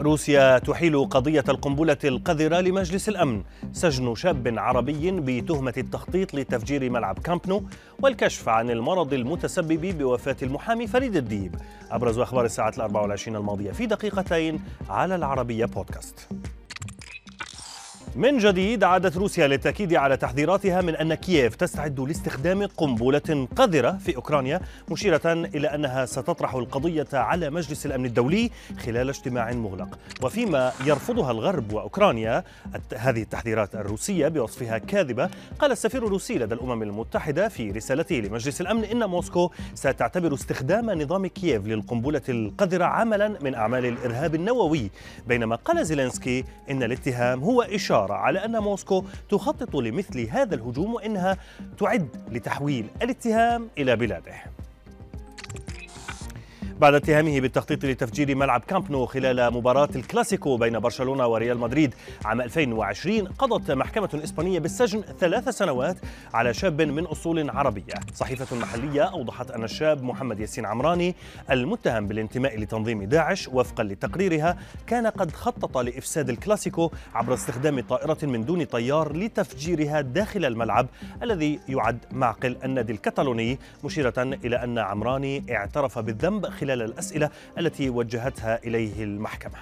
روسيا تحيل قضية القنبلة القذرة لمجلس الأمن. سجن شاب عربي بتهمة التخطيط لتفجير ملعب كامبنو والكشف عن المرض المتسبب بوفاة المحامي فريد الديب. أبرز أخبار الساعة الأربع والعشرين الماضية في دقيقتين على العربية بودكاست. من جديد عادت روسيا للتأكيد على تحذيراتها من أن كييف تستعد لاستخدام قنبلة قذرة في أوكرانيا مشيرة إلى أنها ستطرح القضية على مجلس الأمن الدولي خلال اجتماع مغلق. وفيما يرفضها الغرب وأوكرانيا هذه التحذيرات الروسية بوصفها كاذبة. قال السفير الروسي لدى الأمم المتحدة في رسالته لمجلس الأمن إن موسكو ستعتبر استخدام نظام كييف للقنبلة القذرة عملا من أعمال الإرهاب النووي. بينما قال زيلينسكي إن الاتهام هو إشارة إشارة على أن موسكو تخطط لمثل هذا الهجوم وإنها تعد لتحويل الاتهام إلى بلاده. بعد اتهامه بالتخطيط لتفجير ملعب كامب نو خلال مباراة الكلاسيكو بين برشلونة وريال مدريد عام 2020 قضت محكمة إسبانية بالسجن ثلاث سنوات على شاب من أصول عربية. صحيفة محلية أوضحت أن الشاب محمد ياسين عمراني المتهم بالانتماء لتنظيم داعش وفقا لتقريرها كان قد خطط لإفساد الكلاسيكو عبر استخدام طائرة من دون طيار لتفجيرها داخل الملعب الذي يعد معقل النادي الكتالوني مشيرة إلى أن عمراني اعترف بالذنب خلال خلال الأسئلة التي وجهتها إليه المحكمة.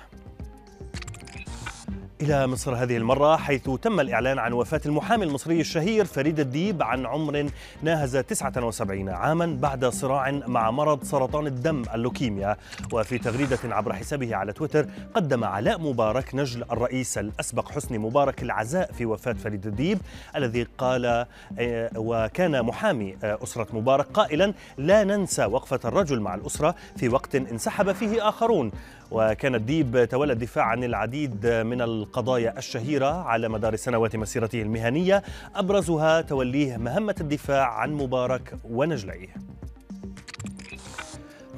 إلى مصر هذه المرة حيث تم الإعلان عن وفاة المحامي المصري الشهير فريد الديب عن عمر ناهز 79 عاما بعد صراع مع مرض سرطان الدم اللوكيميا. وفي تغريدة عبر حسابه على تويتر قدم علاء مبارك نجل الرئيس الأسبق حسني مبارك العزاء في وفاة فريد الديب الذي قال آه، وكان محامي آه، أسرة مبارك قائلا لا ننسى وقفة الرجل مع الأسرة في وقت انسحب فيه آخرون وكان الديب تولى الدفاع عن العديد من القضايا الشهيرة على مدار سنوات مسيرته المهنية أبرزها توليه مهمة الدفاع عن مبارك ونجليه.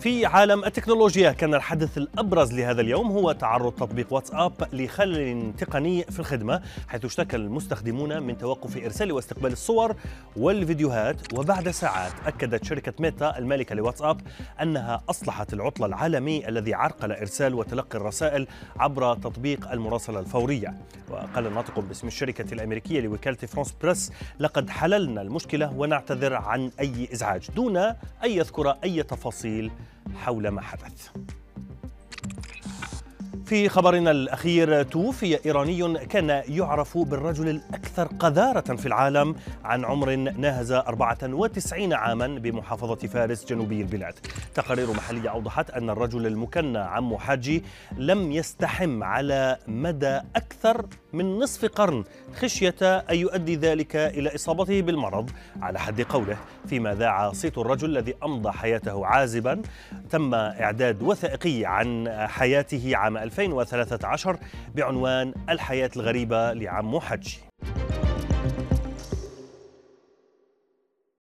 في عالم التكنولوجيا كان الحدث الأبرز لهذا اليوم هو تعرض تطبيق واتساب لخلل تقني في الخدمة حيث اشتكى المستخدمون من توقف إرسال واستقبال الصور والفيديوهات وبعد ساعات أكدت شركة ميتا المالكة لواتساب أنها أصلحت العطل العالمي الذي عرقل إرسال وتلقي الرسائل عبر تطبيق المراسلة الفورية. وقال الناطق باسم الشركة الأمريكية لوكالة فرانس بريس لقد حللنا المشكلة ونعتذر عن أي إزعاج دون أن يذكر أي تفاصيل حول ما حدث. في خبرنا الأخير توفي إيراني كان يعرف بالرجل الأكثر قذارة في العالم عن عمر ناهز 94 عاما بمحافظة فارس جنوبي البلاد. تقارير محلية أوضحت أن الرجل المكنى عمو حاجي لم يستحم على مدى أكثر من نصف قرن خشية أن يؤدي ذلك إلى إصابته بالمرض. على حد قوله فيما ذاع صيت الرجل الذي أمضى حياته عازبا تم إعداد وثائقي عن حياته عام 2013 بعنوان الحياة الغريبة لعمو حجي.